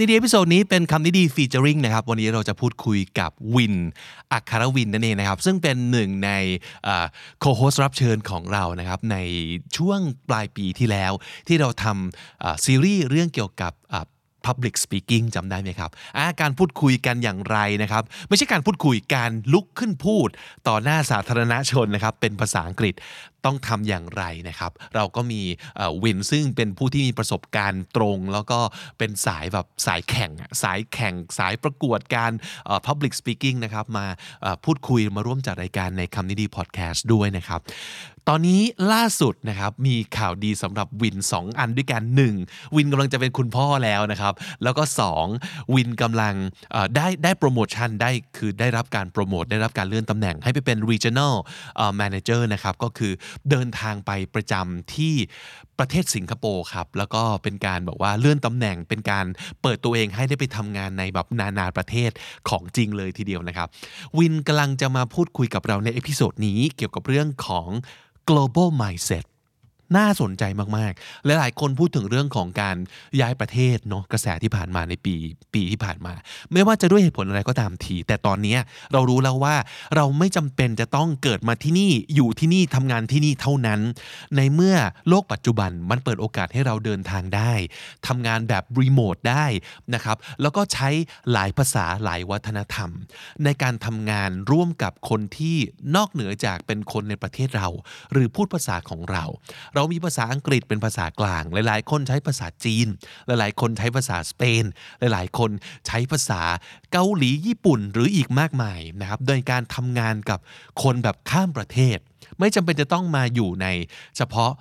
ำนี้ดี episode นี้เป็นคำนี้ดี featuring นะครับ วันนี้เราจะพูดคุยกับวิน อัครวินนั่นเองนะครับ ซึ่งเป็นหนึ่งในโคโฮสรับเชิญของเรานะครับ ในช่วงปลายปีที่แล้ว ที่เราทำซีรีส์เรื่องเกี่ยวกับ Public Speaking จำได้ไหมครับาการพูดคุยกันอย่างไรนะครับ ไม่ใช่การพูดคุยการลุกขึ้นพูด ต่อหน้าสาธารณชนนะครับ เป็นภาษาอังกฤษ ต้องทำอย่างไรนะครับ เราก็มีวินซึ่งเป็นผู้ที่มีประสบการณ์ตรง แล้วก็เป็นสายแบบสายแข่งสายแข่งสายประกวดการ Public Speaking นะครับมาพูดคุยมาร่วมจัดรายการในคำนี้ดีพอดแคสต์ด้วยนะครับตอนนี้ล่าสุดนะครับมีข่าวดีสำหรับวิน 2 อันด้วยกัน 1. วินกำลังจะเป็นคุณพ่อแล้วนะครับ แล้วก็ 2. วินกำลังได้ได้โปรโมชั่นได้คือได้รับการโปรโมทได้รับการเลื่อนตำแหน่งให้ไปเป็น regional manager นะครับก็คือเดินทางไปประจำที่ประเทศสิงคโปร์ครับ แล้วก็เป็นการบอกว่าเลื่อนตำแหน่งเป็นการเปิดตัวเองให้ได้ไปทำงานในแบบนานาประเทศของจริงเลยทีเดียวนะครับ วินกำลังจะมาพูดคุยกับเราใน episode นี้เกี่ยวกับเรื่องของ global mindset น่าสนใจมากๆและหลายคนพูดถึงเรื่องของการย้ายประเทศเนาะกระแสที่ผ่านมาในปีปีที่ผ่านมา ไม่ว่าจะด้วยเหตุผลอะไรก็ตามที แต่ตอนนี้เรารู้แล้วว่าเราไม่จำเป็นจะต้องเกิดมาที่นี่อยู่ที่นี่ทำงานที่นี่เท่านั้น ในเมื่อโลกปัจจุบันมันเปิดโอกาสให้เราเดินทางได้ทำงานแบบรีโมทได้นะครับแล้วก็ใช้หลายภาษาหลายวัฒนธรรม ในการทำงานร่วมกับคนที่นอกเหนือจากเป็นคนในประเทศเรา หรือพูดภาษาของเราเราามีภาษาอังกฤษเป็นภาษากลาง หลาย ๆ คนใช้ภาษาจีน หลาย ๆ คนใช้ภาษาสเปน หลาย ๆ คนใช้ภาษาเกาหลีญี่ปุ่นหรืออีกมากมายนะครับ โดยการทำงานกับคนแบบข้ามประเทศ ไม่จำเป็นจะต้องมาอยู่ในเฉพาะ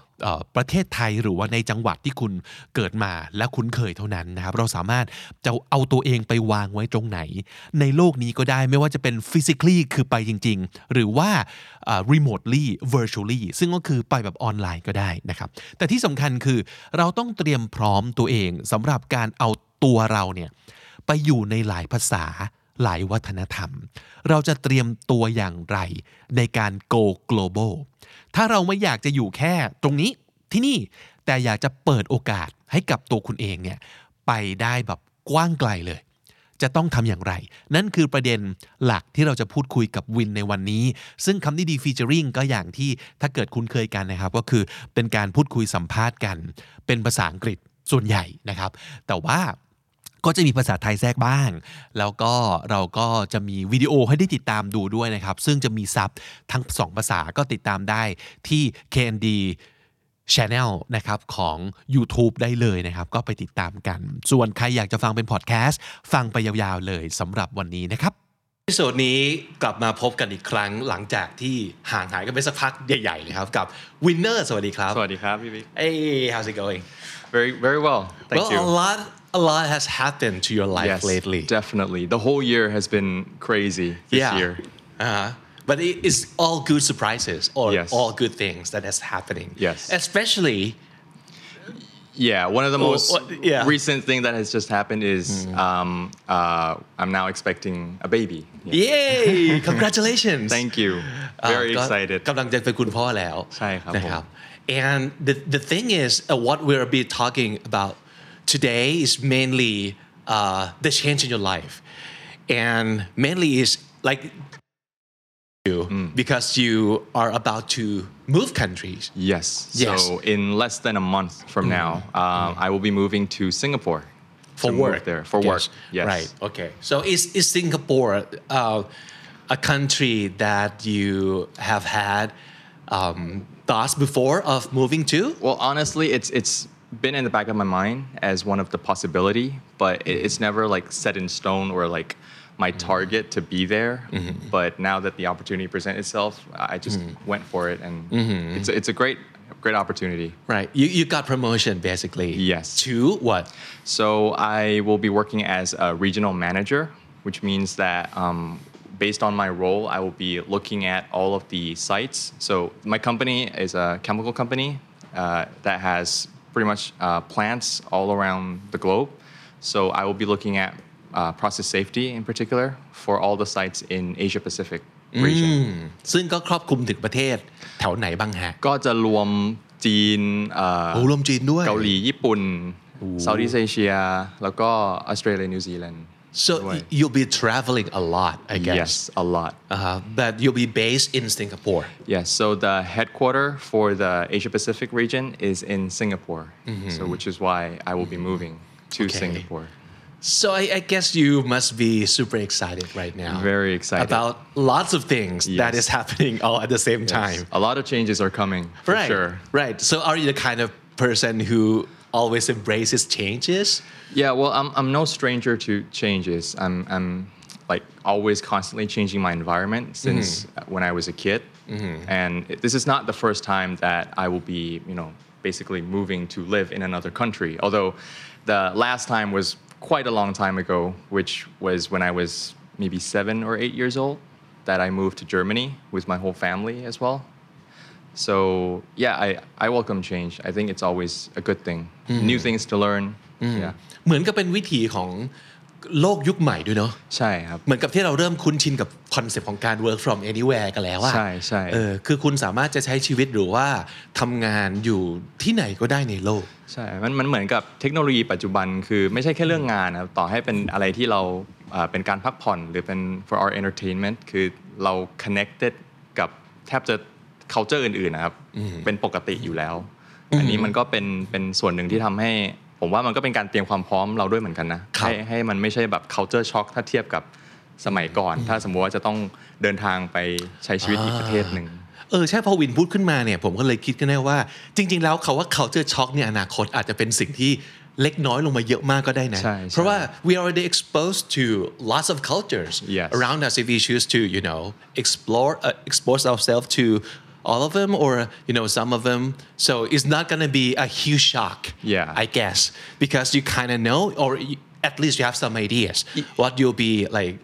ประเทศไทยหรือว่าในจังหวัดที่คุณเกิดมาและคุ้นเคยเท่านั้นนะครับ เราสามารถจะเอาตัวเองไปวางไว้ตรงไหน ในโลกนี้ก็ได้ไม่ว่าจะเป็น physically คือไปจริง ๆ หรือว่า remotely virtually ซึ่งก็คือไปแบบออนไลน์ก็ได้นะครับ แต่ที่สำคัญคือเราต้องเตรียมพร้อมตัวเองสำหรับการเอาตัวเราเนี่ยไปอยู่ในหลายภาษา หลายวัฒนธรรม เราจะเตรียมตัวอย่างไรในการ go global ถ้าเราไม่อยากจะอยู่แค่ตรงนี้ที่นี่แต่อยากจะเปิดโอกาสให้กับตัวคุณเองเนี่ยไปได้แบบกว้างไกลเลย จะต้องทำอย่างไร นั่นคือประเด็นหลักที่เราจะพูดคุยกับวินในวันนี้ ซึ่งคำนี้ดีฟีเจอริงก็อย่างที่ถ้าเกิดคุ้นเคยกันนะครับ ก็คือเป็นการพูดคุยสัมภาษณ์กัน เป็นภาษาอังกฤษส่วนใหญ่นะครับ แต่ว่า ก็จะมีภาษาไทยแทรกบ้าง แล้วก็เราก็จะมีวิดีโอให้ได้ติดตามดูด้วยนะครับ ซึ่งจะมีซับทั้งสองภาษาก็ติดตามได้ที่ KND Channel นะครับของ YouTube ได้เลยนะครับ ก็ไปติดตามกัน ส่วนใครอยากจะฟังเป็นพอดแคสต์ ฟังไปยาวๆเลยสำหรับวันนี้นะครับในส่วนนี้กลับมาพบกันอีกครั้งหลังจากที่ห่างหายกันไปสักพักใหญ่ๆเลยครับกับวินเนอร์สวัสดีครับสวัสดีครับพี่บิ๊ก Hey how's it going very very well thank Well you a lot a lot has happened to your life yes lately definitely the whole year has been crazy this yeah. year Uh-huh. But it is all good surprises or Yes. all good things that is happening. Yes. Especially, yeah one of the Oh, most what- yeah. Mm. recent thing that has just happened is um, uh, I'm now expecting a baby Yeah. yay! Congratulations. thank you อ่า very ก็ excited กำลังจะเป็นคุณพ่อแล้ว ใช่ครับ นะครับ ผม And the the thing is uh, what we'll be talking about today is mainly uh, the change in your life, and mainly is like you Mm. because you are about to move countries. yes. Yes. so in less than a month from now um, I will be moving to Singapore for to work. there for work. Yes. Right. Okay. So is, is singapore uh, a country that you have had um, thoughts before of moving to? Well, honestly, it's it's been in the back of my mind as one of the possibility, but it- it's mm-hmm. never like set in stone or like my mm-hmm. target to be there. Mm-hmm. But now that the opportunity present itself, I just went for it, and it's a, it's a great great opportunity. right you, you got promotion basically Yes. to what So I will be working as a regional manager, which means that um, based on my role, I will be looking at all of the sites. So my company is a chemical company uh, that has pretty much uh, plants all around the globe. So I will be looking at uh, process safety in particular for all the sites in Asia Pacific region. ซึ่งก็ครอบคลุมถึงประเทศแถวไหนบ้างฮะ ก็จะรวมจีนเอ่อ โอ้รวมจีนด้วย เกาหลีญี่ปุ่น Southeast Asia แล้วก็ Australia New Zealand so ด้ วย you'll be traveling a lot I guess yes a lot uh, but you'll be based in Singapore yes so the headquarter for the Asia Pacific region is in Singapore so which is why I will be moving to Mm-hmm. Okay. Singapore so I, I guess you must be super excited right now Very excited. about lots of things that Yes. is happening all at the same Yes. time a lot of changes are coming for right sure right so are you the kind of person who always embraces changes Yeah, well, I'm, I'm no stranger to changes. I'm, I'm like always constantly changing my environment since mm-hmm. when I was a kid. Mm-hmm. And this is not the first time that I will be, you know, basically moving to live in another country. Although the last time was quite a long time ago, which was when I was maybe seven or eight years old, that I moved to Germany with my whole family as well. So yeah, I, I welcome change. I think it's always a good thing. New things to learn. Yeah. เหมือนกับเป็นวิถีของโลกยุคใหม่ด้วยเนาะใช่ครับ เหมือนกับที่เราเริ่มคุ้นชินกับ concept ของการ work from anywhere กันแล้วอะใช่ใช่เออคือคุณสามารถจะใช้ชีวิตหรือว่าทำงานอยู่ที่ไหนก็ได้ในโลก ใช่ มันมันเหมือนกับเทคโนโลยีปัจจุบันคือไม่ใช่แค่เรื่องงานนะครับต่อให้เป็นอะไรที่เราเอ่อเป็นการพักผ่อนหรือเป็น for our entertainment คือเรา connected กับแทบจะ culture อื่นๆนะครับเป็นปกติอยู่แล้ว อันนี้มันก็เป็นเป็นส่วนหนึ่งที่ทำให้ ผมว่ามันก็เป็นการเตรียมความพร้อมเราด้วยเหมือนกันนะครับให้ให้มันไม่ใช่แบบ culture shock ถ้าเทียบกับสมัยก่อน ถ้าสมมติว่าจะต้องเดินทางไปใช้ชีวิตอีกประเทศหนึ่งเออใช่พอวินพูดขึ้นมาเนี่ยผมก็เลยคิดกันได้ว่า จริง ๆ แล้วเขาว่า culture shock เนี่ยอนาคตอาจจะเป็นสิ่งที่เล็กน้อยลงมาเยอะมากก็ได้นะใช่ใช่เพราะว่า we are already exposed to lots of cultures Yes. around us if we choose to you know explore uh, expose ourselves to all of them or you know some of them so it's not gonna be a huge shock Yeah. I guess because you kind of know or you, at least you have some ideas what you'll be like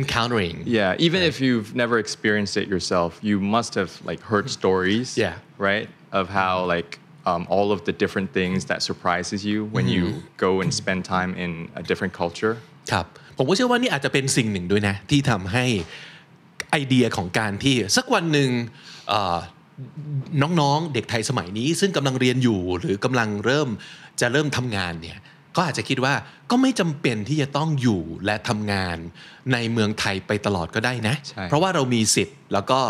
encountering Yeah, even if you've never experienced it yourself, you must have like heard stories. Yeah. Right, of how like um, all of the different things that surprises you when you go and spend time in a different culture. ครับผมก็เชื่อว่านี่อาจจะเป็นสิ่งหนึ่งด้วยนะ ที่ทำให้ไอเดียของการที่สักวันหนึ่งเอ่อ น้องๆ เด็กไทยสมัยนี้ ซึ่งกำลังเรียนอยู่หรือกำลังเริ่มจะเริ่มทำงานเนี่ยก็อาจจะคิดว่าก็ไม่จำเป็นที่จะต้องอยู่และทำงานในเมืองไทยไปตลอดก็ได้นะใช่เพราะว่าเรามีสิทธิ์แล้วก็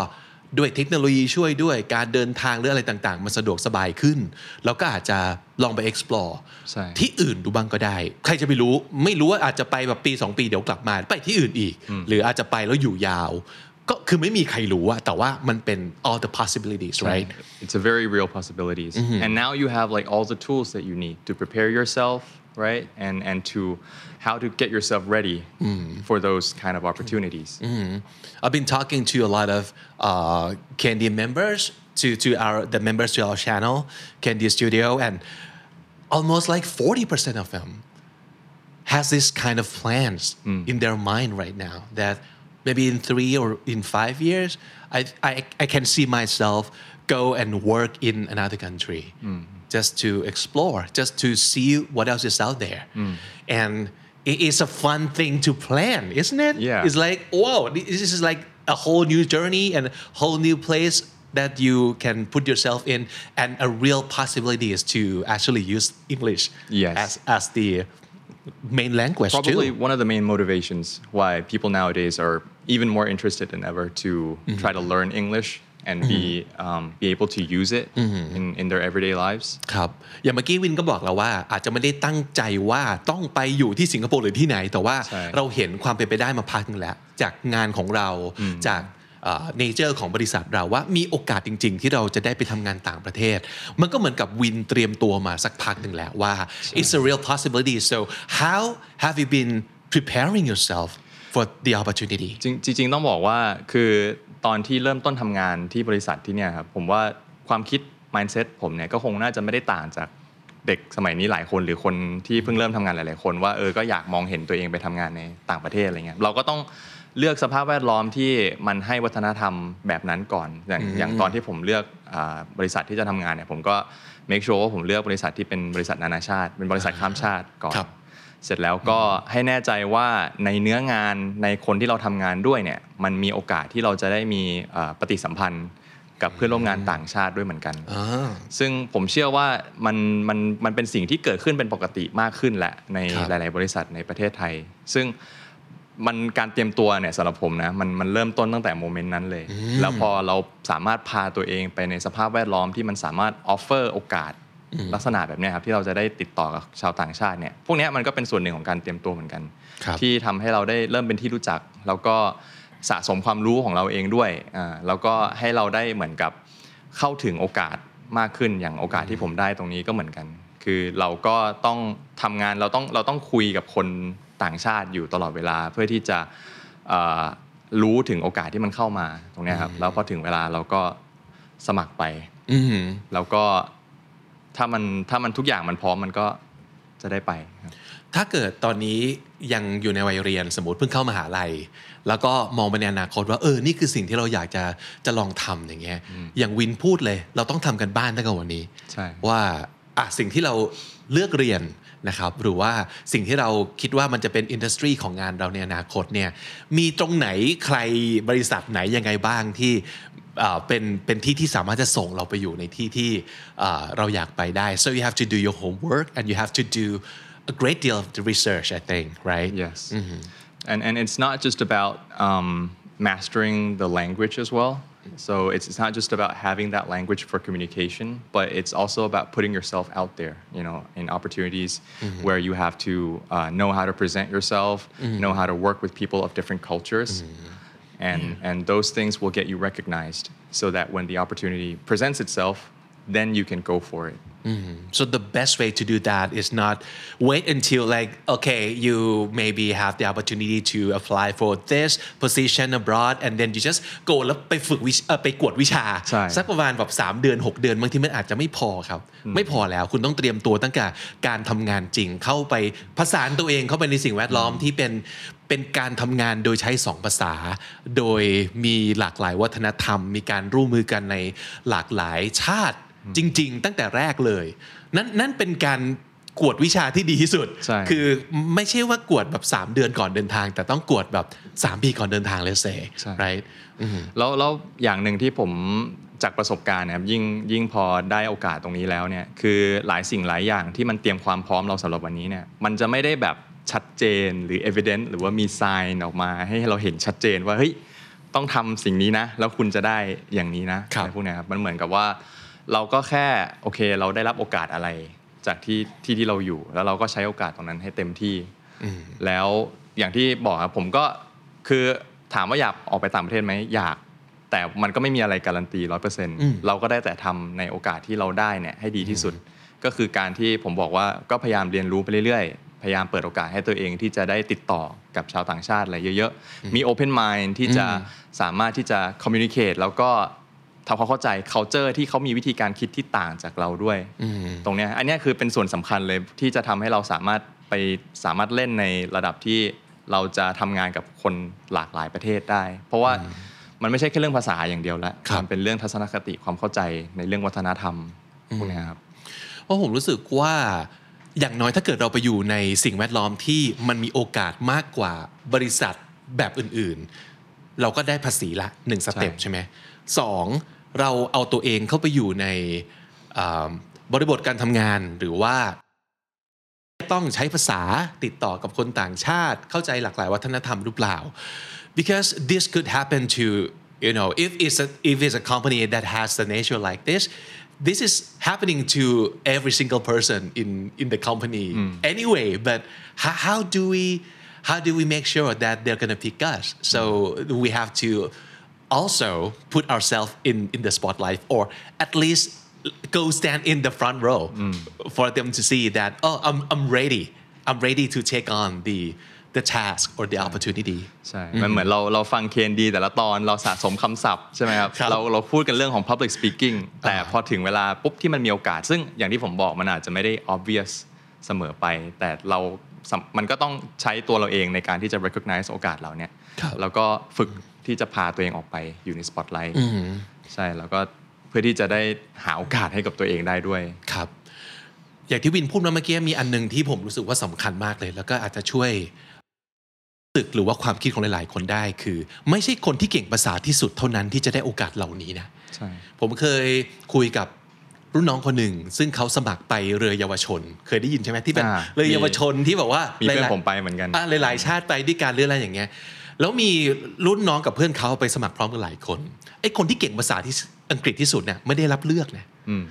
ด้วยเทคโนโลยีช่วยด้วยการเดินทางหรืออะไรต่างๆ มันสะดวกสบายขึ้น เราก็อาจจะลองไป explore ใช่ที่อื่นดูบ้างก็ได้ ใครจะไปรู้ไม่รู้ว่าอาจจะไปแบบปี 2 ปีเดี๋ยวกลับมา ไปที่อื่นอีก หรืออาจจะไปแล้วอยู่ยาว ก็คือไม่มีใครรู้อะแต่ว่ามันเป็น all the possibilities right It's a very real possibilities. And now you have like all the tools that you need to prepare yourself, right? And and to how to get yourself ready for those kind of opportunities. I've been talking to a lot of uh, Candy members to to our the members to our channel Candy Studio and almost like 40% of them has this kind of plans in their mind right now that maybe in three or in five years I, I, I can see myself go and work in another country mm. just to explore just to see what else is out there. Mm. And it is a fun thing to plan isn't it? Yeah. it's like whoa this is like a whole new journey and a whole new place that you can put yourself in. And a real possibility is to actually use english Yes. as as the main language Probably too one of the main motivations why people nowadays are even more interested than ever to try to learn English and be um, be able to use it in, in their everyday lives. ครับอย่างเมื่อกี้วินก็บอกเราว่า อาจจะไม่ได้ตั้งใจว่าต้องไปอยู่ที่สิงคโปร์หรือที่ไหน แต่ว่า ใช่ เราเห็นความเป็นไปได้มาพักหนึงแล้ว จากงานของเราจาก เนเจอร์ของบริษัทเราว่ามีโอกาสจริง ๆ ที่เราจะได้ไปทำงานต่างประเทศ มันก็เหมือนกับวินเตรียมตัวมาสักพักหนึ่งแล้วว่า it's a real possibility so how have you been preparing yourself for the opportunity จริงจริงๆต้องบอกว่าคือตอนที่เริ่มต้นทำงานที่บริษัทที่เนี่ยครับผมว่าความคิด mindset ผมเนี่ยก็คงน่าจะไม่ได้ต่างจากเด็กสมัยนี้หลายคนหรือคนที่เพิ่งเริ่มทำงานหลาย ๆ คนว่าเออก็อยากมองเห็นตัวเองไปทำงานในต่างประเทศอะไรเงี้ยเราก็ต้อง เลือกสภาพแวดล้อมที่มันให้วัฒนธรรมแบบนั้นก่อนอย่างอย่างตอนที่ผมเลือกอาบริษัทที่จะทำงานเนี่ยผมก็ make sure ว่าผมเลือกบริษัทที่เป็นบริษัทนานาชาติ เป็นบริษัทข้ามชาติก่อนครับเสร็จแล้วก็ให้แน่ใจว่าในเนื้องานในคนที่เราทำงานด้วยเนี่ยมันมีโอกาสที่เราจะได้มีอ่าปฏิสัมพันธ์กับเพื่อนร่วมงานต่างชาติด้วยเหมือนกันอ่าซึ่งผมเชื่อว่ามันมันมันเป็นสิ่งที่เกิดขึ้นเป็นปกติมากขึ้นแหละในครับหลาย ๆ บริษัทในประเทศไทย ซึ่ง มันการเตรียมตัวเนี่ยสำหรับผมนะมันมันเริ่มต้นตั้งแต่โมเมนต์นั้นเลย แล้วพอเราสามารถพาตัวเองไปในสภาพแวดล้อมที่มันสามารถออฟเฟอร์โอกาสลักษณะแบบเนี้ยครับที่เราจะได้ติดต่อกับชาวต่างชาติเนี่ยพวกเนี้ยมันก็เป็นส่วนหนึ่งของการเตรียมตัวเหมือนกันครับที่ทำให้เราได้เริ่มเป็นที่รู้จัก แล้วก็สะสมความรู้ของเราเองด้วยอ่าแล้วก็ให้เราได้เหมือนกับเข้าถึงโอกาสมากขึ้นอย่างโอกาสที่ผมได้ตรงนี้ก็เหมือนกัน คือเราก็ต้องทำงานเราต้องเราต้องคุยกับคน ต่างชาติอยู่ตลอดเวลาเพื่อที่จะเอ่อรู้ถึงโอกาสที่มันเข้ามาตรงเนี้ยครับแล้วพอถึงเวลาเราก็สมัครไปอืมแล้วก็ถ้ามันถ้ามันทุกอย่างมันพร้อมมันก็จะได้ไปครับถ้าเกิดตอนนี้ยังอยู่ในวัยเรียนสมมติเพิ่งเข้ามหาลัย แล้วก็มองไปในอนาคตว่าเออนี่คือสิ่งที่เราอยากจะจะลองทำอย่างเงี้ยอย่างวินพูดเลย เราต้องทำกันบ้านตั้งแต่วันนี้ใช่ว่าอะสิ่งที่เราเลือกเรียน นะครับหรือว่าสิ่งที่เราคิดว่ามันจะเป็นอินดัสทรีของงานเราในอนาคตเนี่ยมีตรงไหนใครบริษัทไหนยังไงบ้างที่อ่าเป็นเป็นที่ที่สามารถจะส่งเราไปอยู่ในที่ที่อ่าเราอยากไปได้ so you have to do your homework and you have to do a great deal of the research I think right Yes. And, and it's not just about um, mastering the language as well. So it's, it's not just about having that language for communication, but it's also about putting yourself out there, you know, in opportunities mm-hmm. where you have to uh, know how to present yourself, mm-hmm. know how to work with people of different cultures. Mm-hmm. And, and those things will get you recognized so that when the opportunity presents itself, then you can go for it. So the best way to do that is not wait until like okay you maybe have the opportunity to apply for this position abroad and then you just go แล้วไปฝึกวิชเอ่อไปกวดวิชาใช่สักประมาณแบบ3เดือน 6 เดือนบางทีมันอาจจะไม่พอครับ ไม่พอแล้วคุณต้องเตรียมตัวตั้งแต่การทำงานจริงเข้าไปผสานตัวเองเข้าไปในสิ่งแวดล้อมที่เป็นเป็นการทำงานโดยใช้สองภาษา โดยมีหลากหลายวัฒนธรรม มีการร่วมมือกันในหลากหลายชาติ จริง ๆ ตั้งแต่แรกเลย นั่นนั่นเป็นการกวดวิชาที่ดีที่สุดใช่คือไม่ใช่ว่ากวดแบบ 3 เดือนก่อนเดินทาง แต่ต้องกวดแบบ 3 ปีก่อนเดินทางเลยเซ่ใช่ right อืมแล้วแล้วอย่างหนึ่งที่ผมจากประสบการณ์นะครับยิ่งยิ่งพอได้โอกาสตรงนี้แล้วเนี่ยคือหลายสิ่งหลายอย่างที่มันเตรียมความพร้อมเราสำหรับวันนี้เนี่ยมันจะไม่ได้แบบชัดเจนหรือ evidence หรือว่ามี sign ออกมาให้เราเห็นชัดเจนว่าเฮ้ยต้องทำสิ่งนี้นะ แล้วคุณจะได้อย่างนี้นะครับอะไรพวกเนี้ยครับมันเหมือนกับว่า เราก็แค่โอเค เราได้รับโอกาสอะไร จากที่ที่ที่เราอยู่ แล้วเราก็ใช้โอกาสตรงนั้นให้เต็มที่แล้วอย่างที่บอกครับผมก็คือถามว่าอยากออกไปต่างประเทศไหมอยาก แต่มันก็ไม่มีอะไรการันตีร้อยเปอร์เซ็นต์เราก็ได้แต่ทำในโอกาสที่เราได้เนี่ยให้ดีที่สุด ก็คือการที่ผมบอกว่าก็พยายามเรียนรู้ไปเรื่อยๆพยายามเปิดโอกาสให้ตัวเองที่จะได้ติดต่อกับชาวต่างชาติอะไรเยอะๆ มี open mind ที่จะสามารถที่จะ communicate แล้วก็ ทำความเข้าใจ culture ที่เขามีวิธีการคิดที่ต่างจากเราด้วยตรงเนี้ยอันเนี้ยคือเป็นส่วนสำคัญเลยที่จะทำให้เราสามารถไปสามารถเล่นในระดับที่เราจะทำงานกับคนหลากหลายประเทศได้ เพราะว่ามันไม่ใช่แค่เรื่องภาษาอย่างเดียวแล้วครับมันเป็นเรื่องทัศนคติความเข้าใจในเรื่องวัฒนธรรมพวกเนี้ยครับเพราะผมรู้สึกว่าอย่างน้อยถ้าเกิดเราไปอยู่ในสิ่งแวดล้อมที่มันมีโอกาสมากกว่าบริษัทแบบอื่นๆ เราก็ได้ภาษีละหนึ่งสเต็ปใช่ใช่ไหมสอง เราเอาตัวเองเข้าไปอยู่ในอ่าบริบทการทำงานหรือว่า ต้องใช้ภาษาติดต่อกับคนต่างชาติ เข้าใจหลากหลายวัฒนธรรมหรือเปล่า because this could happen to you know if it's a if it's a company that has the nature like this this is happening to every single person in in the company anyway but how, how do we how do we make sure that they're gonna pick us so we have to also put ourselves in in the spotlight or at least go stand in the front row for them to see that oh I'm I'm ready I'm ready to take on the the task or the opportunity ใช่มันเหมือนเราเราฟังเคนดีแต่ละตอนเราสะสมคำศัพท์ใช่ไหมครับครับเราเราพูดกันเรื่องของ public speaking แต่พอถึงเวลาปุ๊บที่มันมีโอกาส ซึ่งอย่างที่ผมบอกมันอาจจะไม่ได้ obvious เสมอไป แต่เราสำมันก็ต้องใช้ตัวเราเองในการที่จะ recognize โอกาสเราเนี่ยครับแล้วก็ฝึก ที่จะพาตัวเองออกไปอยู่ในสปอตไลท์ใช่แล้วก็เพื่อที่จะได้หาโอกาสให้กับตัวเองได้ด้วยครับ อย่างที่วินพูดมาเมื่อกี้มีอันหนึงที่ผมรู้สึกว่าสำคัญมากเลย แล้วก็อาจจะช่วยตึกหรือว่าความคิดของหลาย ๆ คนได้คือ ไม่ใช่คนที่เก่งภาษาที่สุดเท่านั้นที่จะได้โอกาสเหล่านี้นะใช่ผมเคยคุยกับรุ่นน้องคนหนึ่ง ซึ่งเขาสมัครไปเรือเยาวชน เคยได้ยินใช่ไหมที่เป็นอ่าเรือเยาวชนที่แบบว่ามีเพื่อนหลายๆผมไปเหมือนกันอะหลาย ๆ ชาติไปด้วยการเรื่องอะไรอย่างเงี้ย แล้วมีรุ่นน้องกับเพื่อนเขาไปสมัครพร้อมกันหลายคนไอ้คนที่เก่งภาษาที่อังกฤษที่สุดเนี่ยไม่ได้รับเลือกนะอืม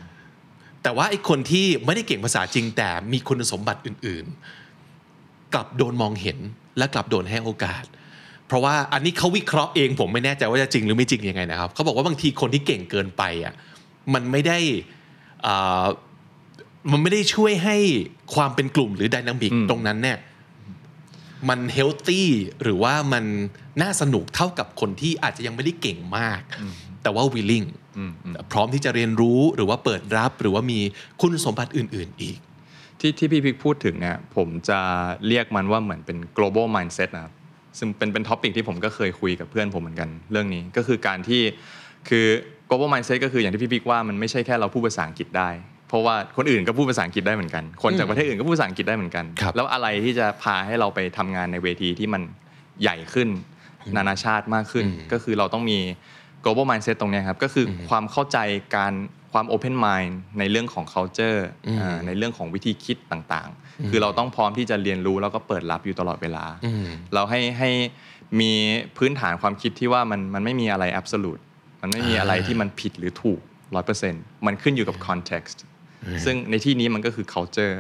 แต่ว่าไอ้คนที่ไม่ได้เก่งภาษาจริงแต่มีคุณสมบัติอื่น ๆ กลับโดนมองเห็นและกลับโดนให้โอกาส เพราะว่าอันนี้เขาวิเคราะห์เองผมไม่แน่ใจว่าจะจริงหรือไม่จริงยังไงนะครับเขาบอกว่าบางทีคนที่เก่งเกินไปอะมันไม่ได้อ่ามันไม่ได้ช่วยให้ความเป็นกลุ่มหรือดินามิกอืมตรงนั้นเนี่ย มันเฮลตี้หรือว่ามันน่าสนุกเท่ากับคนที่อาจจะยังไม่ได้เก่งมาก แต่ว่า willing อืมอืมพร้อมที่จะเรียนรู้หรือว่าเปิดรับหรือว่ามีคุณสมบัติอื่น ๆ อีก ที่ที่พี่พิกพูดถึงเนี่ยผมจะเรียกมันว่าเหมือนเป็น global mindset นะครับซึ่งเป็นเป็นท็อปิกที่ผมก็เคยคุยกับเพื่อนผมเหมือนกันเรื่องนี้ก็คือการที่คือ global mindset ก็คืออย่างที่พี่พิกว่ามันไม่ใช่แค่เราพูดภาษาอังกฤษได้ เพราะว่าคนอื่นก็พูดภาษาอังกฤษได้เหมือนกัน คนจากประเทศอื่นก็พูดภาษาอังกฤษได้เหมือนกันครับแล้วอะไรที่จะพาให้เราไปทำงานในเวทีที่มันใหญ่ขึ้น นานาชาติมากขึ้น ก็คือเราต้องมี global mindset ตรงเนี้ยครับ ก็คืออความเข้าใจการความ open mind ในเรื่องของ culture อ่าในเรื่องของวิธีคิดต่างๆ คือเราต้องพร้อมที่จะเรียนรู้แล้วก็เปิดรับอยู่ตลอดเวลา เราให้ให้มีพื้นฐานความคิดที่ว่ามันมันไม่มีอะไร absolute มันไม่มีอะไรที่มันผิดหรือถูก100%มันขึ้นอยู่กับ context ซึ่งในที่นี้มันก็คือ culture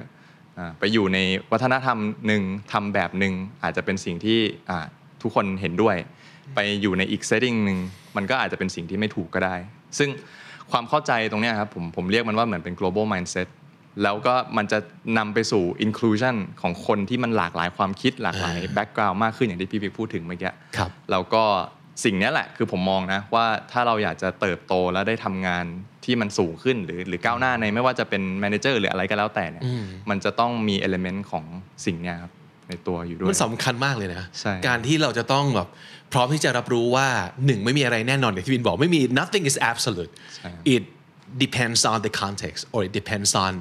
อ่าไปอยู่ในวัฒนธรรมหนึ่งทำแบบหนึ่งอาจจะเป็นสิ่งที่อ่าทุกคนเห็นด้วย ไปอยู่ในอีก setting หนึ่งมันก็อาจจะเป็นสิ่งที่ไม่ถูกก็ได้ ซึ่งความเข้าใจตรงเนี้ยครับผมผมเรียกมันว่าเหมือนเป็น global mindset แล้วก็มันจะนำไปสู่ inclusion ของคนที่มันหลากหลายความคิดหลากหลาย background มากขึ้นอย่างที่พี่พิกพูดถึงเมื่อกี้ครับแล้วก็สิ่งเนี้ยแหละคือผมมองนะว่าถ้าเราอยากจะเติบโตและได้ทำงาน ที่มันสูงขึ้นหรือหรือก้าวหน้าในไม่ว่าจะเป็น manager หรืออะไรก็แล้วแต่เนี่ยมันจะต้องมี element ของสิ่งเนี้ยครับในตัวอยู่ด้วยมันสำคัญมากเลยนะใช่การที่เราจะต้องแบบพร้อมที่จะรับรู้ว่าหนึ่งไม่มีอะไรแน่นอนอย่างที่วินบอกไม่มี nothing is absolute ใช่ it depends on the context or it depends on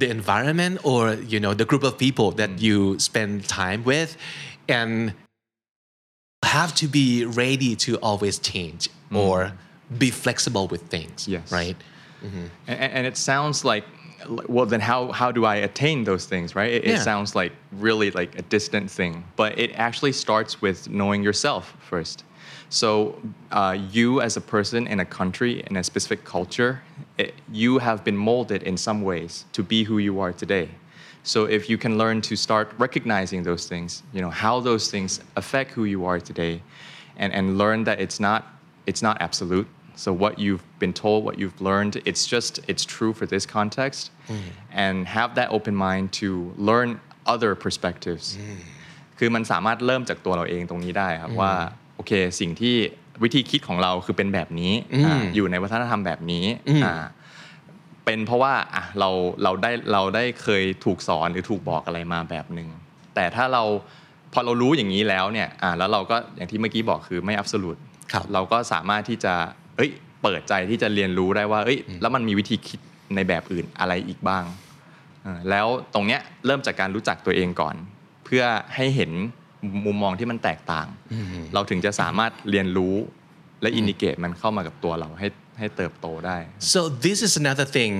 the environment or you know the group of people that you spend time with and have to be ready to always change or be flexible with things Yes. right? And, and and it sounds like well then how how do i attain those things right? It, it sounds like really like a distant thing but it actually starts with knowing yourself first. So uh, you as a person in a country in a specific culture it, you have been molded in some ways to be who you are today. So if you can learn to start recognizing those things you know how those things affect who you are today and, and learn that it's not it's not absolute so what you've been told what you've learned it's just it's true for this context and have that open mind to learn other perspectives คือมันสามารถเริ่มจากตัวเราเองตรงนี้ได้ครับว่าโอเคสิ่งที่วิธีคิดของเราคือเป็นแบบนี้อ่าอยู่ในวัฒนธรรมแบบนี้อ่าเป็นเพราะว่าอะเราเราได้เราได้เคยถูกสอนหรือถูกบอกอะไรมาแบบหนึ่งแต่ถ้าเราพอเรารู้อย่างนี้แล้วเนี่ยอ่าแล้วเราก็อย่างที่เมื่อกี้บอกคือไม่ absolute ครับเราก็สามารถที่จะ เอ้ย เปิดใจที่จะเรียนรู้ได้ว่า เอ้ย แล้วมันมีวิธีคิดในแบบอื่นอะไรอีกบ้างเออแล้วตรงเนี้ยเริ่มจากการรู้จักตัวเองก่อน เพื่อให้เห็นมุมมองที่มันแตกต่าง เราถึงจะสามารถเรียนรู้และอินดิเกตมันเข้ามากับตัวเราให้ให้เติบโตได้ So this is another thing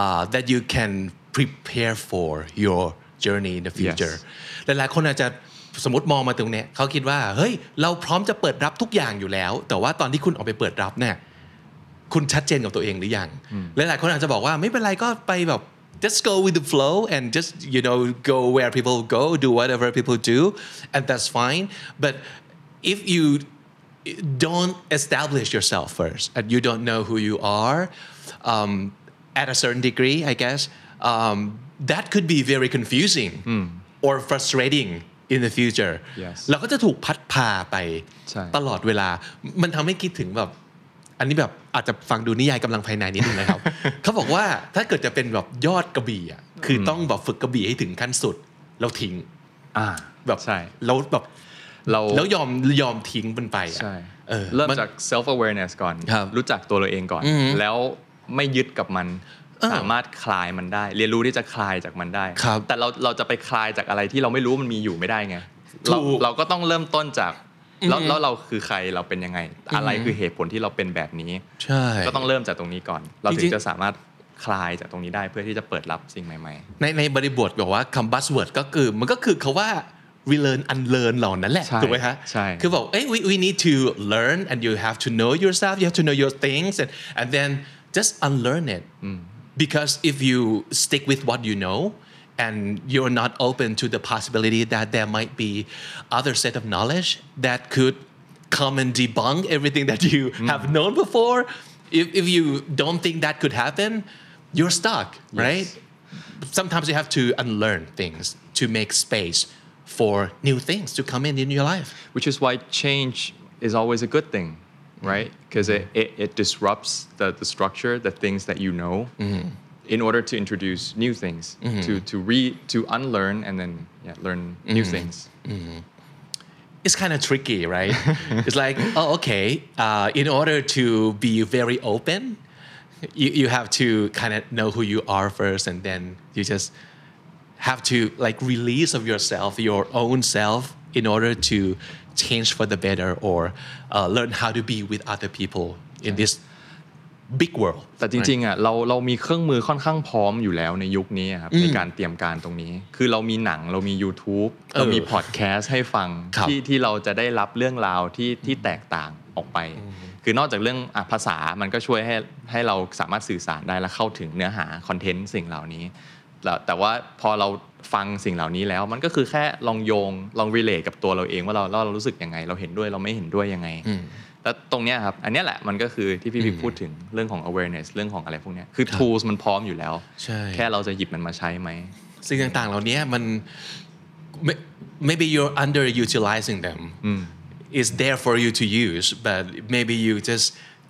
uh, that you can prepare for your journey in the future หลายๆคนอาจจะ สมมติมองมาตรงเนี้ยเขาคิดว่าเฮ้ยเราพร้อมจะเปิดรับทุกอย่างอยู่แล้ว แต่ว่าตอนที่คุณออกไปเปิดรับเนี่ยคุณชัดเจนกับตัวเองหรือยังหลายๆคนอาจจะบอกว่าไม่เป็นไรก็ไปแบบ just go with the flow and just you know go where people go do whatever people do and that's fine but if you don't establish yourself first and you don't know who you are um, at a certain degree i guess um, that could be very confusing or frustrating in the future Yes. เราก็จะถูกพัดพาไปใช่ตลอดเวลา มันทำให้คิดถึงแบบ อันนี้แบบอาจจะฟังดูนิยายกำลังภายในนิดนึงนะครับ เขาบอกว่าถ้าเกิดจะเป็นแบบยอดกระบี่อะคือต้องแบบฝึกกระบี่ให้ถึงขั้นสุดแล้วทิ้งอ่าแบบใช่แล้วแบบเราแล้วยอมยอมทิ้งมันไปอะใช่เออเริ่มนจาก self awareness ก่อนครับรู้จักตัวเราเองก่อน แล้วไม่ยึดกับมันเออ สามารถคลายมันได้ เรียนรู้ที่จะคลายจากมันได้ครับแต่เราเราจะไปคลายจากอะไรที่เราไม่รู้มันมีอยู่ไม่ได้ไงถูเรากเราก็ต้องเริ่มต้นจากแล้วแล้วเราคือใครเราเป็นยังไง อะไรคือเหตุผลที่เราเป็นแบบนี้ใช่ก็ต้องเริ่มจากตรงนี้ก่อน เราจถึริงงๆจะสามารถคลายจากตรงนี้ได้เพื่อที่จะเปิดรับสิ่งใหม่ในในบริบทบอกว่าคำ buzzword ก็คือมันก็คือคาว่า relearn unlearn เหล่านั้นแหละใช่ถูกไหมฮะใช่คือบอกเอ้ย we, we need to learn and you have to know yourself you have to know your things and and then just unlearn it because if you stick with what you know and you're not open to the possibility that there might be other set of knowledge that could come and debunk everything that you mm. have known before if, if you don't think that could happen you're stuck right? Sometimes you have to unlearn things to make space for new things to come in in your life. Which is why change is always a good thing Mm-hmm. right? Because it, it, it disrupts the, the structure the things that you know mm-hmm. in order to introduce new things mm-hmm. to to re to unlearn and then yeah, learn new things. It's kind of tricky, right? it's like, oh, okay, uh, in order to be very open, you, you have to kind of know who you are first, and then you just have to like release of yourself, your own self, in order to change for the better or uh, learn how to be with other people in this big world. แต่จริงๆอะเราเรามีเครื่องมือค่อนข้างพร้อมอยู่แล้วในยุคนี้อะครับในการเตรียมการตรงนี้ คือเรามีหนังเรามี YouTube เรามีพอดแคสต์ให้ฟังครับที่ที่เราจะได้รับเรื่องราวที่ที่แตกต่างออกไป คือนอกจากเรื่องอะภาษามันก็ช่วยให้ให้เราสามารถสื่อสารได้และเข้าถึงเนื้อหาคอนเทนต์สิ่งเหล่านี้แล้วแต่ว่าพอเรา ฟังสิ่งเหล่านี้แล้ว มันก็คือแค่ลองโยงลองรีเลทกับตัวเราเองว่าเราเราเรารู้สึกยังไง เราเห็นด้วยเราไม่เห็นด้วยยังไงแล้วตรงเนี้ยครับอันเนี้ยแหละมันก็คือที่พี่พิกพูดถึงเรื่องของ awareness เรื่องของอะไรพวกเนี้ยคือ tools มันพร้อมอยู่แล้วใช่แค่เราจะหยิบมันมาใช้ไหมสิ่งต่างๆเหล่านี้มัน may- maybe you're underutilizing them it's there for you to use but maybe you just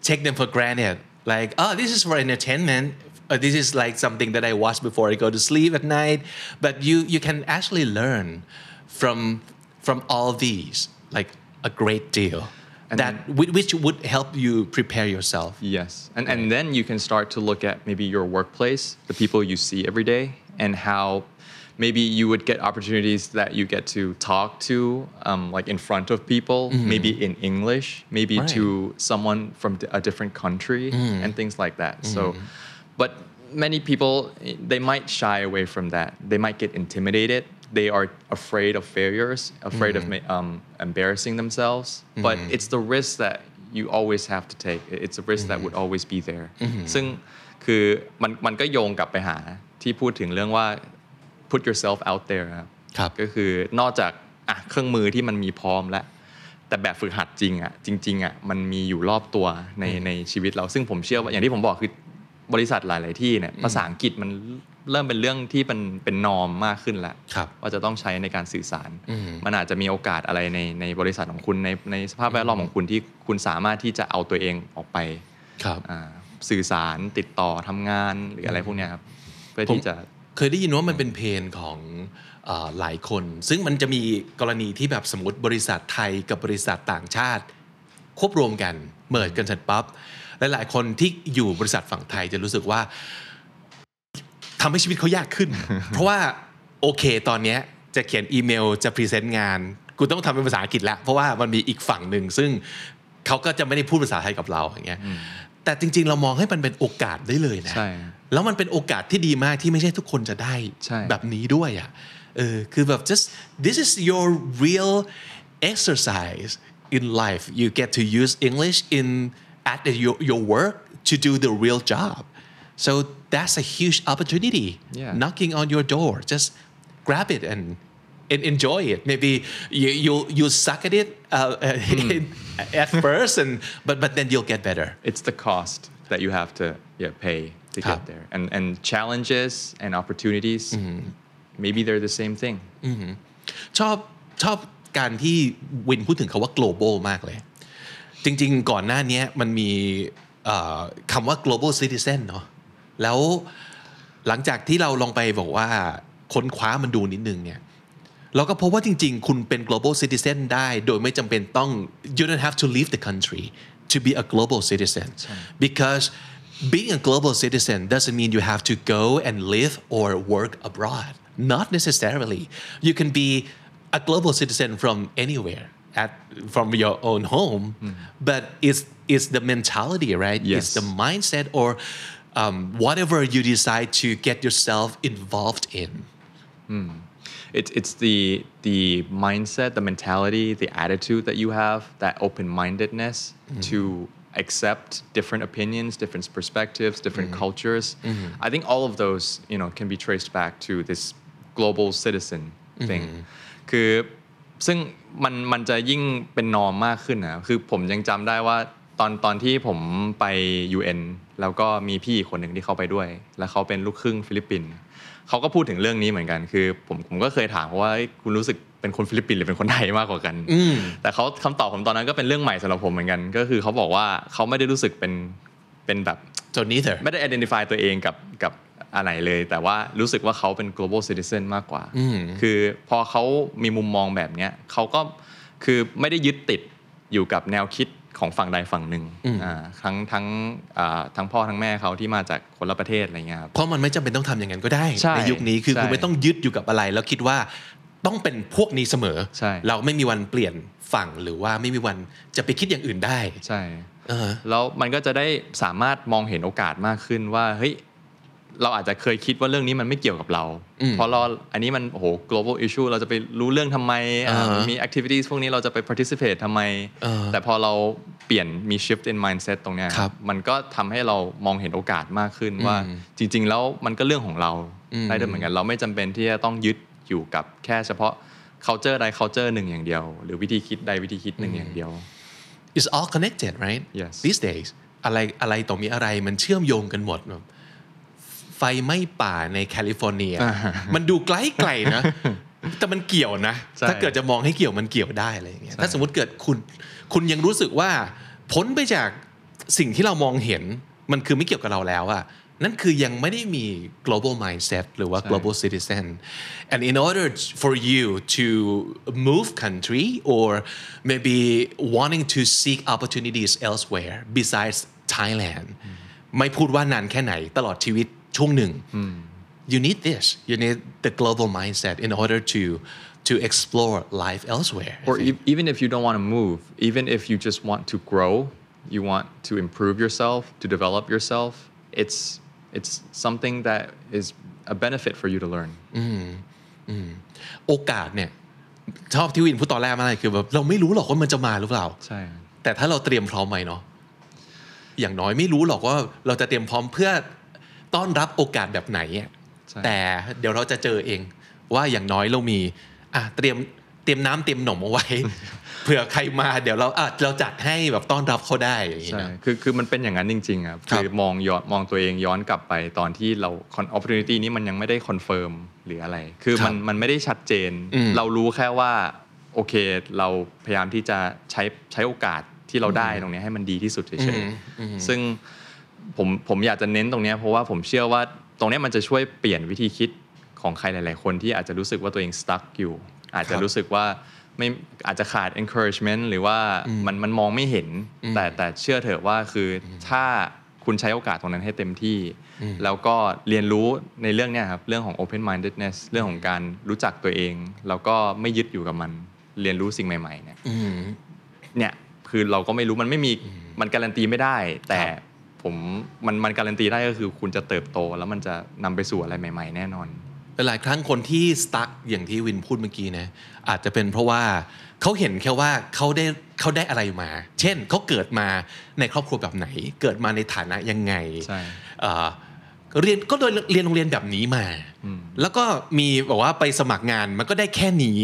take them for granted like oh this is for entertainment or this is like something that I watch before I go to sleep at night. But you you can actually learn from from all these like a great deal And that whi- which would help you prepare yourself. Yes, and and then you can start to look at maybe your workplace, the people you see every day, and how maybe you would get opportunities that you get to talk to, um, like in front of people, mm-hmm. maybe in English, maybe Right. to someone from a different country, mm-hmm. and things like that. So, mm-hmm. but many people eh, they might shy away from that. They might get intimidated. They are afraid of failures, afraid of ma- um, embarrassing themselves. But it's the risk that you always have to take. It's a risk that would always be there. ซึ่งคือมันมันก็โยงกลับไปหาที่พูดถึงเรื่องว่า put yourself out there ครับ ครับ ก็คือนอกจากอ่ะเครื่องมือที่มันมีพร้อมแล้ว แต่แบบฝึกหัดจริงอ่ะจริงๆอ่ะมันมีอยู่รอบตัวในในชีวิตเรา ซึ่งผมเชื่อว่าอย่างที่ผมบอกคือ บริษัทหลาย ๆ ที่เนี่ยภาษาอังกฤษมันเริ่มเป็นเรื่องที่เป็นเป็นนอมมากขึ้นแล้วครับว่าจะต้องใช้ในการสื่อสาร มันอาจจะมีโอกาสอะไรในในบริษัทของคุณในในสภาพแวดล้อมของคุณที่คุณสามารถที่จะเอาตัวเองออกไปครับอ่าสื่อสารติดต่อทำงานหรืออะไรพวกเนี้ยครับเพื่อที่จะเคยได้ยินว่ามันเป็น pain ของเออหลายคน ซึ่งมันจะมีกรณีที่แบบสมมติบริษัทไทยกับบริษัทต่างชาติ ควบรวมกันเมิดกันเสร็จปั๊บและ หลายคนที่อยู่บริษัทฝั่งไทยจะรู้สึกว่าทำให้ชีวิตเขายากขึ้น เพราะว่าโอเค ตอนเนี้ยจะเขียนอีเมลจะ present งานกูต้องทำเป็นภาษาอังกฤษแล้ว เพราะว่ามันมีอีกฝั่งหนึ่งซึ่งเขาก็จะไม่ได้พูดภาษาไทยกับเราอย่างเงี้ยแต่จริง ๆ เรามองให้มันเป็นโอกาสได้เลยนะใช่แล้วมันเป็นโอกาสที่ดีมากที่ไม่ใช่ทุกคนจะได้ใช่แบบนี้ด้วยอะเออคือแบบ just this is your real exercise in life you get to use English in at the- your, your work to do the real job so that's a huge opportunity Yeah. knocking on your door just grab it and and enjoy it maybe you you you suck at it uh, at first and but but then you'll get better it's the cost that you have to yeah, pay to Huh. get there. And and challenges and opportunities, maybe they're the same thing. ชอบชอบการที่วินพูดถึงคาว่า global มากเลย จริง ๆ ก่อนหน้านี้มันมีเอ่อคำว่า global citizen เนาะแล้วหลังจากที่เราลองไปบอกว่าค้นคว้ามันดูนิดนึงเนี่ยแล้วก็พบว่าจริง ๆ คุณเป็น global citizen ได้โดยไม่จำเป็นต้อง you don't have to leave the country to be a global citizen because being a global citizen doesn't mean you have to go and live or work abroad not necessarily you can be a global citizen from anywhere at from your own home hmm. but it's it's the mentality right? Yes. it's the mindset or um, whatever you decide to get yourself involved in. Hmm. It's it's the the mindset, the mentality, the attitude that you have, that open-mindedness mm-hmm. to accept different opinions, different perspectives, different mm-hmm. cultures. Mm-hmm. I think all of those, you know, can be traced back to this global citizen thing. คือ ซึ่งมันมันจะยิ่งเป็น norm มากขึ้นนะคือผมยังจำได้ว่าตอนตอนที่ผมไป UN แล้วก็มีพี่อีกคนหนึ่งที่เขาไปด้วย แล้วเขาเป็นลูกครึ่งฟิลิปปินส์เขาก็พูดถึงเรื่องนี้เหมือนกัน คือผมผมก็เคยถามเขาว่าเอ้ยคุณรู้สึกเป็นคนฟิลิปปินส์หรือเป็นคนไทยมากกว่ากันแต่เขาคำตอบผมตอนนั้นก็เป็นเรื่องใหม่สำหรับผมเหมือนกัน ก็คือเขาบอกว่าเขาไม่ได้รู้สึกเป็นเป็นแบบ so neither ไม่ได้ identify ตัวเองกับกับ อะไรเลย แต่ว่ารู้สึกว่าเขาเป็น global citizen มากกว่า คือพอเขามีมุมมองแบบเนี้ยเขาก็คือไม่ได้ยึดติดอยู่กับแนวคิดของฝั่งใดฝั่งหนึ่งอ่าทั้งทั้งอ่าทั้งพ่อทั้งแม่เขาที่มาจากคนละประเทศอะไรเงี้ยครับเพราะมันไม่จำเป็นต้องทำอย่างนั้นก็ได้ใช่ยุคนี้คือใช่คุณไม่ต้องยึดอยู่กับอะไร แล้วคิดว่าต้องเป็นพวกนี้เสมอใช่เราไม่มีวันเปลี่ยนฝั่งหรือว่าไม่มีวันจะไปคิดอย่างอื่นได้ ใช่เออแล้วมันก็จะได้สามารถมองเห็นโอกาสมากขึ้นว่าเฮ้ย เราอาจจะเคยคิดว่าเรื่องนี้มันไม่เกี่ยวกับเรา เพราะเราอันนี้มันโอ้โห global issue เราจะไปรู้เรื่องทำไมอ่าอ่าฮะมี activities พวกนี้เราจะไป participate ทำไมเออแต่พอเราเปลี่ยนมี shift in mindset ตรงเนี้ยครับมันก็ทำให้เรามองเห็นโอกาสมากขึ้นว่าจริง ๆ แล้วมันก็เรื่องของเราได้ด้วยเหมือนกัน เราไม่จำเป็นที่จะต้องยึดอยู่กับแค่เฉพาะ culture ใด culture หนึ่งอย่างเดียว หรือวิธีคิดใดวิธีคิดหนึ่งอย่างเดียว it's all connected right Yes. these days อะไรอะไรต่อมีอะไรมันเชื่อมโยงกันหมดแบบ ไฟไหม้ป่าในแคลิฟอร์เนีย มันดูไกลไกลๆนะ แต่มันเกี่ยวนะใช่ถ้าเกิดจะมองให้เกี่ยวมันเกี่ยวได้อะไรอย่างเงี้ยใช่ถ้าสมมติเกิดคุณคุณยังรู้สึกว่าพ้นไปจากสิ่งที่เรามองเห็นมันคือไม่เกี่ยวกับเราแล้วอะนั่นคือยังไม่ได้มี global mindset หรือว่า global citizen and in order for you to move country or maybe wanting to seek opportunities elsewhere besides Thailand ไม่พูดว่านานแค่ไหนตลอดชีวิต ช่วงหนึ่ง you need this you need the global mindset in order to to explore life elsewhere I or think. e- even if you don't want to move even if you just want to grow you want to improve yourself to develop yourself it's it's something that is a benefit for you to learn โอกาสเนี่ย ชอบที่วินพูดตอนแรกมากเลยคือแบบเราไม่รู้หรอกว่ามันจะมาหรือเปล่า ใช่ แต่ถ้าเราเตรียมพร้อมไหมเนาะอย่างน้อยไม่รู้หรอกว่าเราจะเตรียมพร้อมเพื่อ ต้อนรับโอกาสแบบไหนอะใช่แต่เดี๋ยวเราจะเจอเอง ว่าอย่างน้อยเรามีอะเตรียมเตรียมน้ำเตรียมหนมเอาไว้เผื่อใครมาเดี๋ยวเราอะเราจัดให้แบบต้อนรับเขาได้อย่างนี้ใช่นะคือคือมันเป็นอย่างนั้นจริงๆครับครับคือมองย้อนมองตัวเองย้อนกลับไปตอนที่เรา con- opportunity นี้มันยังไม่ได้ confirm หรืออะไร คือมันมันไม่ได้ชัดเจนอืมเรารู้แค่ว่าโอเคเราพยายามที่จะใช้ใช้โอกาสที่เราได้ตรงเนี้ยให้มันดีที่สุดเฉยๆซึ่ง ผมผมอยากจะเน้นตรงเนี้ยเพราะว่าผมเชื่อว่าตรงเนี้ยมันจะช่วยเปลี่ยนวิธีคิดของใครหลาย ๆ คนที่อาจจะรู้สึกว่าตัวเอง stuck อยู่ อาจจะครับรู้สึกว่าไม่อาจจะขาด encouragement หรือว่ามันมันมองไม่เห็น แต่แต่เชื่อเถอะว่าคืออถ้าคุณใช้โอกาสตรงนั้นให้เต็มที่ แล้วก็เรียนรู้ในเรื่องเนี้ยครับ เรื่องของ open mindedness เรื่องของการรู้จักตัวเอง แล้วก็ไม่ยึดอยู่กับมัน เรียนรู้สิ่งใหม่ ๆ เนี่ยอืมเนี่ยคือเราก็ไม่รู้มันไม่มีมันการันตีไม่ได้ แต่ ผมมันมันการันตีได้ก็คือคุณจะเติบโต แล้วมันจะนำไปสู่อะไรใหม่ ๆ แน่นอนหลายครั้งคนที่สตั๊กอย่างที่วินพูดเมื่อกี้นะอาจจะเป็นเพราะว่าเขาเห็นแค่ว่าเขาได้เขาได้อะไรมา เช่นเขาเกิดมาในครอบครัวแบบไหน เกิดมาในฐานะยังไงใช่เอ่อเรียนก็โดยเรียนโรงเรียนแบบนี้มา แล้วก็มีบอกว่าไปสมัครงานมันก็ได้แค่นี้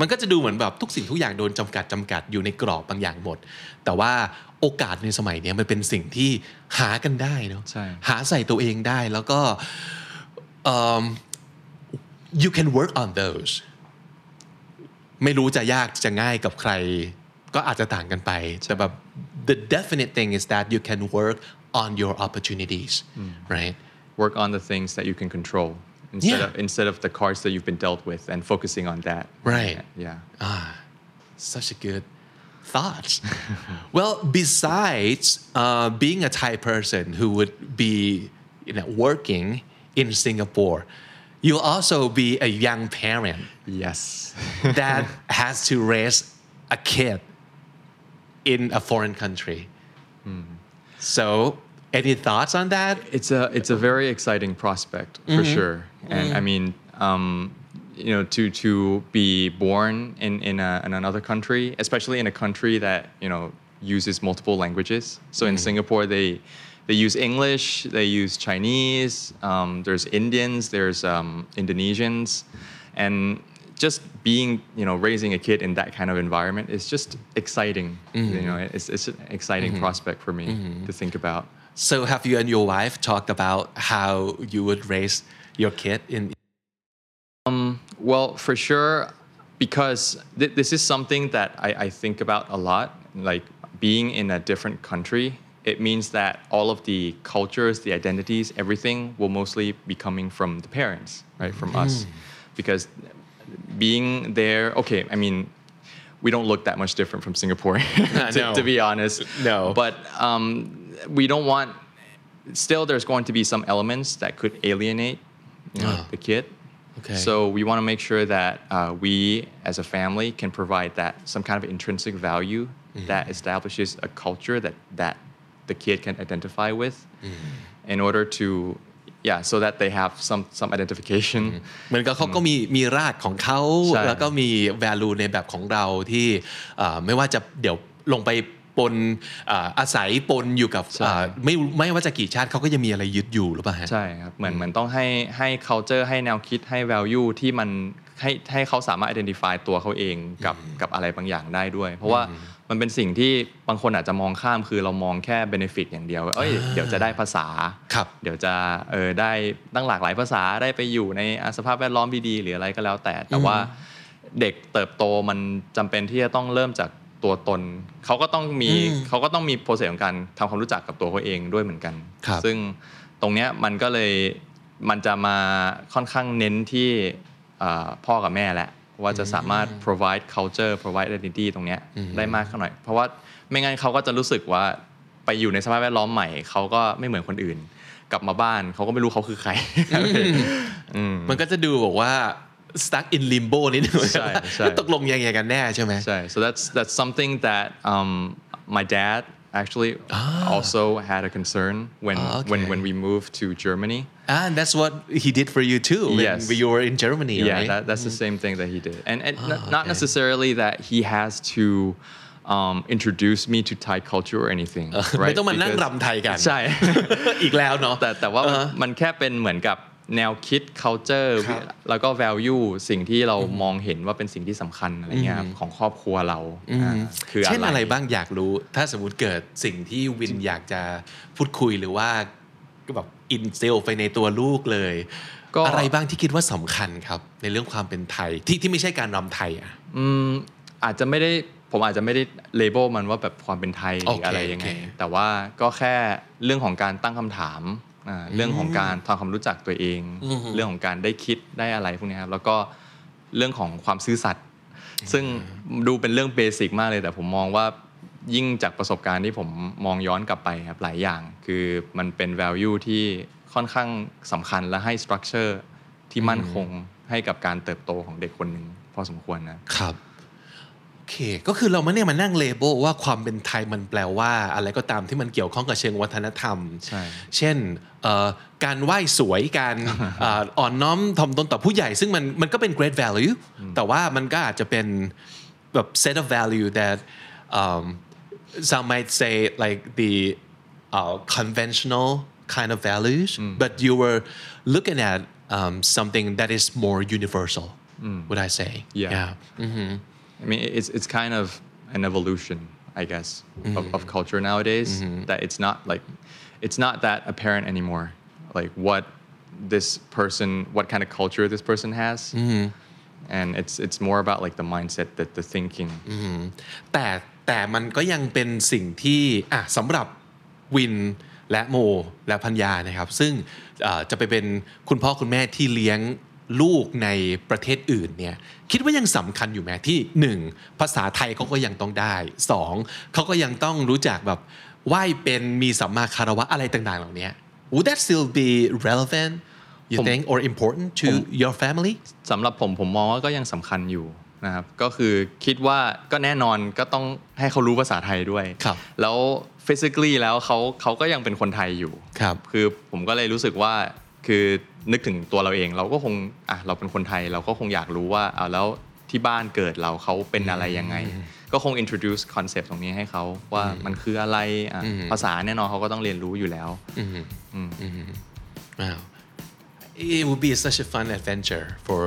มันก็จะดูเหมือนแบบทุกสิ่งทุกอย่างโดนจำกัดจำกัดอยู่ในกรอบบางอย่างหมด แต่ว่า โอกาสในสมัยเนี้ยมันเป็นสิ่งที่หากันได้เนาะใช่หาใส่ตัวเองได้แล้วก็เอิ่ม you can work on those ไม่รู้จะยากจะง่ายกับใคร ก็อาจจะต่างกันไปแต่แบบ the definite thing is that you can work on your opportunities right work on the things that you can control instead Yeah. of instead of the cards that you've been dealt with and focusing on that. Right. Yeah. such a good thought. well, besides uh, being a Thai person who would be you know, working in Singapore, you'll also be a young parent Yes. that has to raise a kid in a foreign country. So, any thoughts on that? it's a it's a very exciting prospect for sure and i mean um, you know to to be born in in, a, in another country especially in a country that you know uses multiple languages. So in mm-hmm. singapore they they use english they use chinese um, there's indians there's um, indonesians. And just being you know raising a kid in that kind of environment is just exciting you mm-hmm. know it's, it's an exciting mm-hmm. prospect for me to think about. So, have you and your wife talked about how you would raise your kid in? Um, Well, for sure, because th- this is something that I, I think about a lot. Like being in a different country, it means that all of the cultures, the identities, everything will mostly be coming from the parents, right? From us. Because being there, okay, I mean, we don't look that much different from Singapore, to, No. to be honest. No. But um, we don't want, still, there's going to be some elements that could alienate you know, Ah. the kid. Okay. So we want to make sure that uh, we, as a family, can provide that some kind of intrinsic value that establishes a culture that that the kid can identify with, in order to, yeah, so that they have some some identification. เหมือนกับเขาก็มีมีรากของเขา ใช่ แล้วก็มี value ในแบบของเราที่เอ่อไม่ว่าจะเดี๋ยวลงไป ปนเอ่ออาศัยปนอยู่กับใช่เอ่อไม่ไม่ว่าจะกี่ชาติเขาก็ยังมีอะไรยึดอยู่หรือเปล่าฮะใช่ครับเหมือนเหมือนต้องให้ให้ culture ให้แนวคิดให้ value ที่มันให้ให้เขาสามารถ identify ตัวเขาเองกับกับอะไรบางอย่างได้ด้วย เพราะว่ามันเป็นสิ่งที่บางคนอาจจะมองข้ามคือเรามองแค่ benefit อย่างเดียวเอ้ยเดี๋ยวจะได้ภาษาครับเดี๋ยวจะเออได้ตั้งหลากหลายภาษาได้ไปอยู่ในอะสภาพแวดล้อมดีๆหรืออะไรก็แล้วแต่ แต่ว่าเด็กเติบโตมันจำเป็นที่จะต้องเริ่มจาก ตัวตนเขาก็ต้องมีเขาก็ต้องมีโปรเซสของการทำความรู้จักกับตัวเขาเองด้วยเหมือนกันครับซึ่งตรงเนี้ยมันก็เลยมันจะมาค่อนข้างเน้นที่เอ่อพ่อกับแม่แหละว่าจะสามารถ provide culture provide identity ตรงเนี้ยได้มากขึ้นหน่อย เพราะว่าไม่งั้นเขาก็จะรู้สึกว่าไปอยู่ในสภาพแวดล้อมใหม่เขาก็ไม่เหมือนคนอื่น กลับมาบ้านเขาก็ไม่รู้เขาคือใครมันก็จะดูบอกว่า stuck in limbo นิดนึง ใช่ใช่ ตกลงยังไงกันแน่ใช่ไหม ใช่ so that's that's something that um, my dad actually also had a concern when Ah, okay. when when we moved to Germany and that's what he did for you too when Yes. you were in Germany yeah right that, that's the same thing that he did and, and n- not okay. necessarily that he has to um, introduce me to Thai culture or anything ไม่ right ต้องมานั่ง Because- รำไทยกัน ใช่ อีกแล้วเนาะ แต่แต่ว่ามัน อ่าฮะ มันแค่เป็นเหมือนกับ แนวคิด culture ครับแล้วก็ value สิ่งที่เรามองเห็นว่าเป็นสิ่งที่สำคัญอะไรเงี้ยครับของครอบครัวเราอ่าคือเช่นอะอะไรไรบ้างอยากรู้ ถ้าสมมติเกิดสิ่งที่วินอยากจะพูดคุยหรือว่าก็แบบอินเซลไปในตัวลูกเลยก็อะไรบ้างที่คิดว่าสำคัญครับ ในเรื่องความเป็นไทยที่ที่ไม่ใช่การรำไทยอะอืมอาจจะไม่ได้ผมอาจจะไม่ได้เลเบลมันว่าแบบความเป็นไทยหโอรือเคอะไรยังไงโอเคแต่ว่าก็แค่เรื่องของการตั้งคำถามอ่า เรื่องของการทำความรู้จักตัวเอง เรื่องของการได้คิดได้อะไรพวกนี้ครับแล้วก็เรื่องของความซื่อสัตย์ซึ่งดูเป็นเรื่องเบสิกมากเลยแต่ผมมองว่ายิ่งจากประสบการณ์ที่ผมมองย้อนกลับไปครับหลายอย่าง คือมันเป็น value ที่ค่อนข้างสำคัญและให้ structure ที่มั่นคงให้กับการเติบโตของเด็กคนหนึ่งพอสมควรนะครับโอ เค ก็คือเราไม่ได้มานั่งเลเบลว่าความเป็นไทยมันแปลว่า อะไรก็ตามที่มันเกี่ยวข้องกับเชิงวัฒนธรรมใช่เช่นเอ่อการไหว้สวยการเอ่ออ่อนน้อมถ่อมตนต่อผู้ใหญ่ ซึ่งมันมันก็เป็น great value แต่ว่ามันก็อาจจะเป็นแบบ set of value that um, some might say like the uh, conventional kind of values but you were looking at um, something that is more universal would I say Yeah. I mean, it's it's kind of an evolution, I guess, of, of culture nowadays. That it's not like, it's not that apparent anymore. Like what this person, what kind of culture this person has, and it's it's more about like the mindset, that the thinking. แต่แต่มันก็ยังเป็นสิ่งที่อ่ะสำหรับวิน และโมและพัญญานะครับ ซึ่งเอ่อจะไปเป็นคุณพ่อคุณแม่ที่เลี้ยง ลูกในประเทศอื่นเนี่ยคิดว่ายังสำคัญอยู่ไหมที่ 1. ภาษาไทยเขาก็ยังต้องได้ 2. เขาก็ยังต้องรู้จักแบบไหว้เป็นมีสัมมาคารวะอะไรต่างๆ เหล่านี้ Would that still be relevant you ผม think or important to your family สำหรับผมผมมองว่าก็ยังสำคัญอยู่นะครับก็คือคิดว่าก็แน่นอนก็ต้องให้เขารู้ภาษาไทยด้วยครับแล้ว physically แล้วเขาเขาก็ยังเป็นคนไทยอยู่ครับคือผมก็เลยรู้สึกว่า คือนึกถึงตัวเราเองเราก็คงอะเราเป็นคนไทยเราก็คงอยากรู้ว่าอะแล้วที่บ้านเกิดเราเขาเป็นอะไรยังไง ก็คง introduce concept ตรงนี้ให้เขาว่ามันคืออะไรอะภาษาแน่นอนเขาก็ต้องเรียนรู้อยู่แล้ว Wow. It would be such a fun adventure for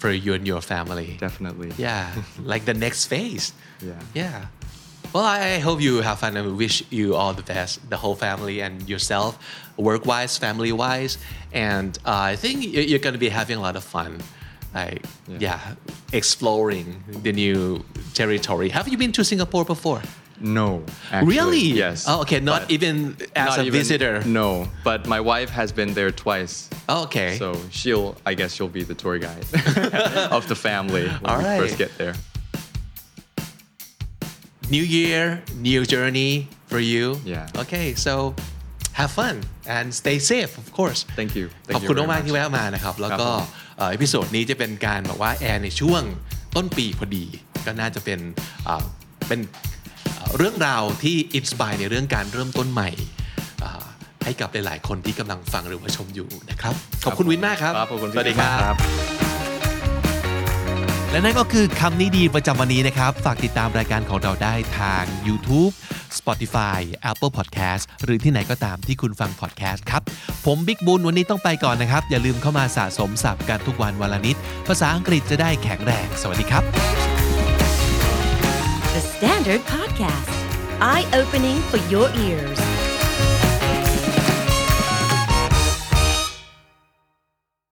for you and your family. definitely Yeah, like the next phase. Yeah. Yeah. Well, I, hope you have fun and we wish you all the best, the whole family and yourself, work wise, family wise. And uh, I think you- you're going to be having a lot of fun. Like, yeah. Yeah. exploring the new territory. Have you been to Singapore before? no actually. Really? yes Oh, okay. Not even as not a even- visitor. no but my wife has been there twice Oh, okay. So she'll, I guess she'll be the tour guide of the family when All we right. first get there. New year, new journey for you. Yeah. Okay, so have fun and stay safe, of course. Thank you. Thank ขอบ you คุณ very มากๆ much. ที่แวะมานะครับ แล้วก็ครับผมเอ่อ episode นี้จะเป็นการแบบว่าแอร์ในช่วงต้นปีพอดี ก็น่าจะเป็นเอ่อเป็นเอ่อเรื่องราวที่ inspire ในเรื่องการเริ่มต้นใหม่เอ่อให้กับหลาย ๆ คนที่กำลังฟังหรือว่าชมอยู่นะครับ ขอบคุณวินมากครับครับขอบคุณสวัสดีพี่บิ๊กมากครับ และนั่นก็คือคำนี้ดีประจำวันนี้นะครับ ฝากติดตามรายการของเราได้ทาง YouTube Spotify Apple Podcast หรือที่ไหนก็ตามที่คุณฟัง podcast ครับ ผมบิ๊กบุญวันนี้ต้องไปก่อนนะครับ อย่าลืมเข้ามาสะสมศัพท์กันทุกวันวันละนิด ภาษาอังกฤษจะได้แข็งแรง สวัสดีครับ The Standard Podcast, eye opening for your ears.